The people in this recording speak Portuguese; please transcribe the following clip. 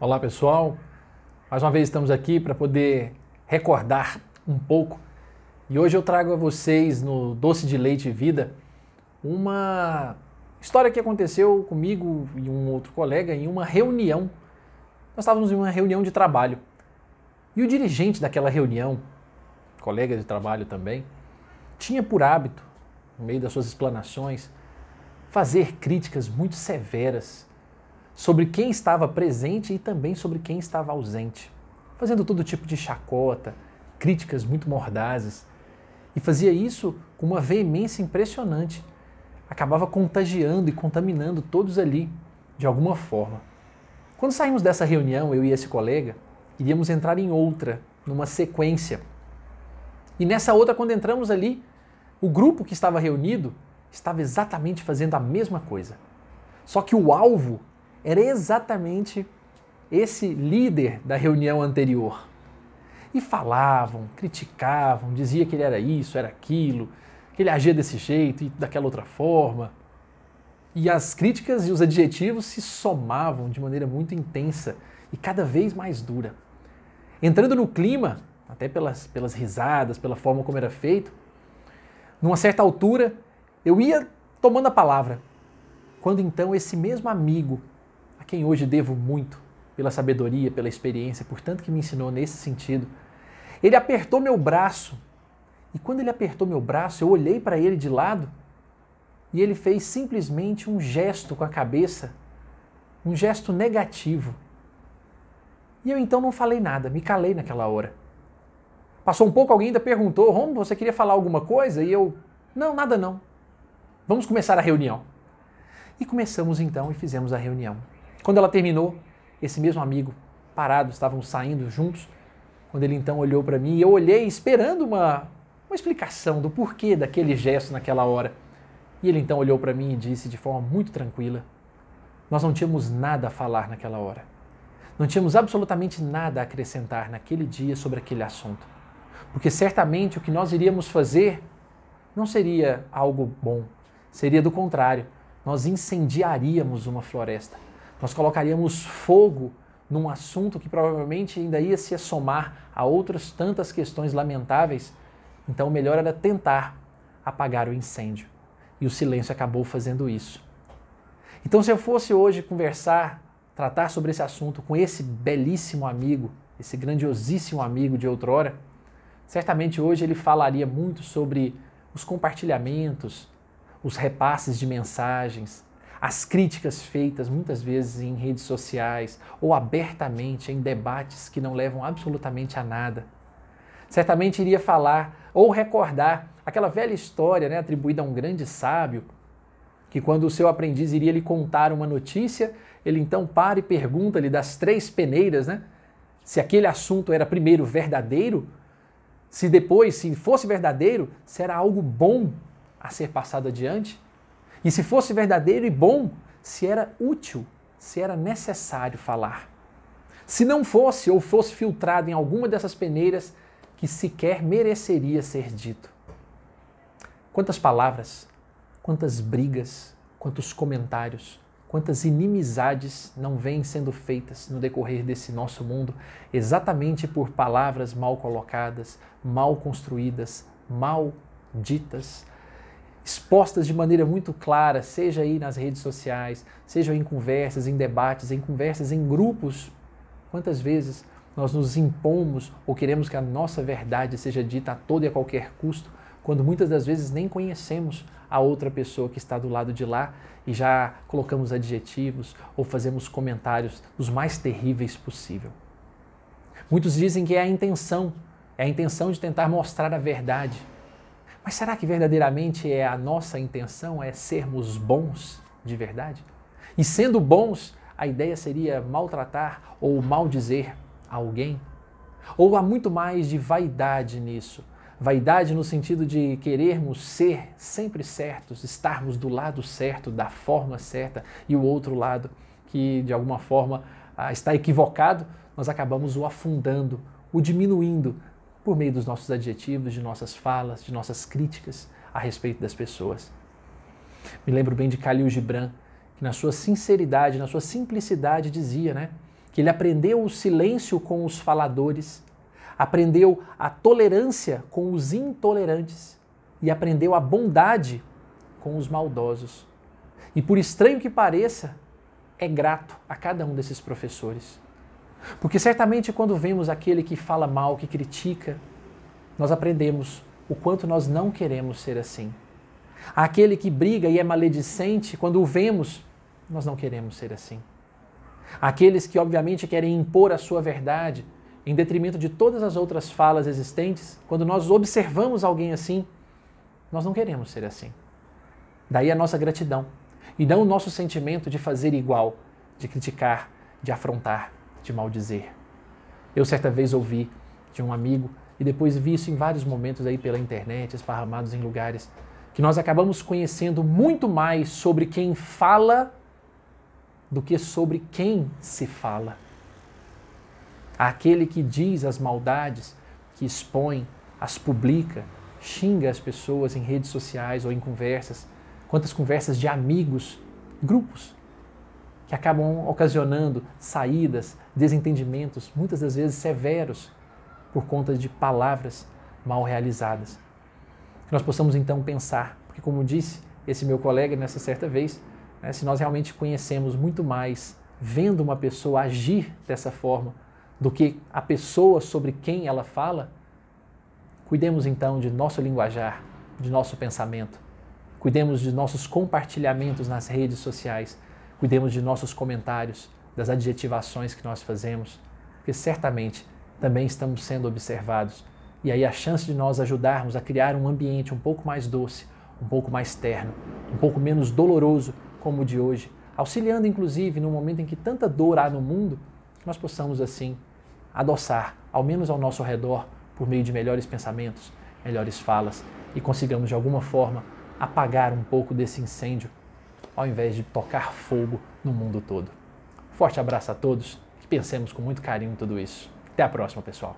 Olá pessoal, mais uma vez estamos aqui para poder recordar um pouco. E hoje eu trago a vocês no Doce de Leite Vida uma história que aconteceu comigo e um outro colega em uma reunião. Nós estávamos em uma reunião de trabalho. E o dirigente daquela reunião, colega de trabalho também, tinha por hábito, no meio das suas explanações, fazer críticas muito severas sobre quem estava presente e também sobre quem estava ausente, fazendo todo tipo de chacota, críticas muito mordazes. E fazia isso com uma veemência impressionante. Acabava contagiando e contaminando todos ali, de alguma forma. Quando saímos dessa reunião, eu e esse colega, iríamos entrar em outra, numa sequência. E nessa outra, quando entramos ali, o grupo que estava reunido estava exatamente fazendo a mesma coisa. Só que o alvo era exatamente esse líder da reunião anterior. E falavam, criticavam, dizia que ele era isso, era aquilo, que ele agia desse jeito e daquela outra forma. E as críticas e os adjetivos se somavam de maneira muito intensa e cada vez mais dura. Entrando no clima, até pelas, pelas risadas, pela forma como era feito, numa certa altura eu ia tomando a palavra, quando então esse mesmo amigo quem hoje devo muito pela sabedoria, pela experiência, por tanto que me ensinou nesse sentido. Ele apertou meu braço. E quando ele apertou meu braço, eu olhei para ele de lado e ele fez simplesmente um gesto com a cabeça, um gesto negativo. E eu então não falei nada, me calei naquela hora. Passou um pouco, alguém ainda perguntou: Romo, você queria falar alguma coisa? E eu: Não, nada não. Vamos começar a reunião. E começamos então e fizemos a reunião. Quando ela terminou, esse mesmo amigo, parado, estávamos saindo juntos, quando ele então olhou para mim, eu olhei esperando uma, uma explicação do porquê daquele gesto naquela hora. E ele então olhou para mim e disse de forma muito tranquila: Nós não tínhamos nada a falar naquela hora. Não tínhamos absolutamente nada a acrescentar naquele dia sobre aquele assunto. Porque certamente o que nós iríamos fazer não seria algo bom, seria do contrário, nós incendiaríamos uma floresta nós colocaríamos fogo num assunto que provavelmente ainda ia se somar a outras tantas questões lamentáveis. Então, o melhor era tentar apagar o incêndio. E o silêncio acabou fazendo isso. Então, se eu fosse hoje conversar, tratar sobre esse assunto com esse belíssimo amigo, esse grandiosíssimo amigo de outrora, certamente hoje ele falaria muito sobre os compartilhamentos, os repasses de mensagens, as críticas feitas muitas vezes em redes sociais ou abertamente em debates que não levam absolutamente a nada. Certamente iria falar ou recordar aquela velha história né, atribuída a um grande sábio, que quando o seu aprendiz iria lhe contar uma notícia, ele então para e pergunta-lhe das três peneiras, né, se aquele assunto era primeiro verdadeiro, se depois, se fosse verdadeiro, se era algo bom a ser passado adiante. E se fosse verdadeiro e bom, se era útil, se era necessário falar. Se não fosse ou fosse filtrado em alguma dessas peneiras que sequer mereceria ser dito. Quantas palavras, quantas brigas, quantos comentários, quantas inimizades não vêm sendo feitas no decorrer desse nosso mundo exatamente por palavras mal colocadas, mal construídas, mal ditas, expostas de maneira muito clara, seja aí nas redes sociais, seja em conversas, em debates, em conversas, em grupos. Quantas vezes nós nos impomos ou queremos que a nossa verdade seja dita a todo e a qualquer custo, quando muitas das vezes nem conhecemos a outra pessoa que está do lado de lá e já colocamos adjetivos ou fazemos comentários os mais terríveis possível. Muitos dizem que é a intenção, é a intenção de tentar mostrar a verdade, mas será que verdadeiramente é a nossa intenção é sermos bons de verdade? E sendo bons, a ideia seria maltratar ou maldizer alguém? Ou há muito mais de vaidade nisso? Vaidade no sentido de querermos ser sempre certos, estarmos do lado certo, da forma certa, e o outro lado que de alguma forma ah, está equivocado, nós acabamos o afundando, o diminuindo, por meio dos nossos adjetivos, de nossas falas, de nossas críticas a respeito das pessoas. Me lembro bem de Khalil Gibran, que na sua sinceridade, na sua simplicidade dizia, né, que ele aprendeu o silêncio com os faladores, aprendeu a tolerância com os intolerantes e aprendeu a bondade com os maldosos. E por estranho que pareça, é grato a cada um desses professores. Porque certamente quando vemos aquele que fala mal, que critica, nós aprendemos o quanto nós não queremos ser assim. Aquele que briga e é maledicente, quando o vemos, nós não queremos ser assim. Aqueles que obviamente querem impor a sua verdade em detrimento de todas as outras falas existentes, quando nós observamos alguém assim, nós não queremos ser assim. Daí a nossa gratidão e não o nosso sentimento de fazer igual, de criticar, de afrontar, de maldizer. Eu certa vez ouvi de um amigo e depois vi isso em vários momentos aí pela internet, esparramados em lugares, que nós acabamos conhecendo muito mais sobre quem fala do que sobre quem se fala. Aquele que diz as maldades, que expõe, as publica, xinga as pessoas em redes sociais ou em conversas, quantas conversas de amigos, grupos, que acabam ocasionando saídas, desentendimentos, muitas das vezes severos, por conta de palavras mal realizadas. Que nós possamos então pensar, porque como disse esse meu colega nessa certa vez, né, se nós realmente conhecemos muito mais vendo uma pessoa agir dessa forma do que a pessoa sobre quem ela fala, cuidemos então de nosso linguajar, de nosso pensamento, cuidemos de nossos compartilhamentos nas redes sociais, cuidemos de nossos comentários, das adjetivações que nós fazemos, porque certamente também estamos sendo observados. E aí a chance de nós ajudarmos a criar um ambiente um pouco mais doce, um pouco mais terno, um pouco menos doloroso como o de hoje, auxiliando inclusive no momento em que tanta dor há no mundo, que nós possamos assim adoçar, ao menos ao nosso redor, por meio de melhores pensamentos, melhores falas e consigamos de alguma forma apagar um pouco desse incêndio, ao invés de tocar fogo no mundo todo. Forte abraço a todos, que pensemos com muito carinho em tudo isso. Até a próxima, pessoal.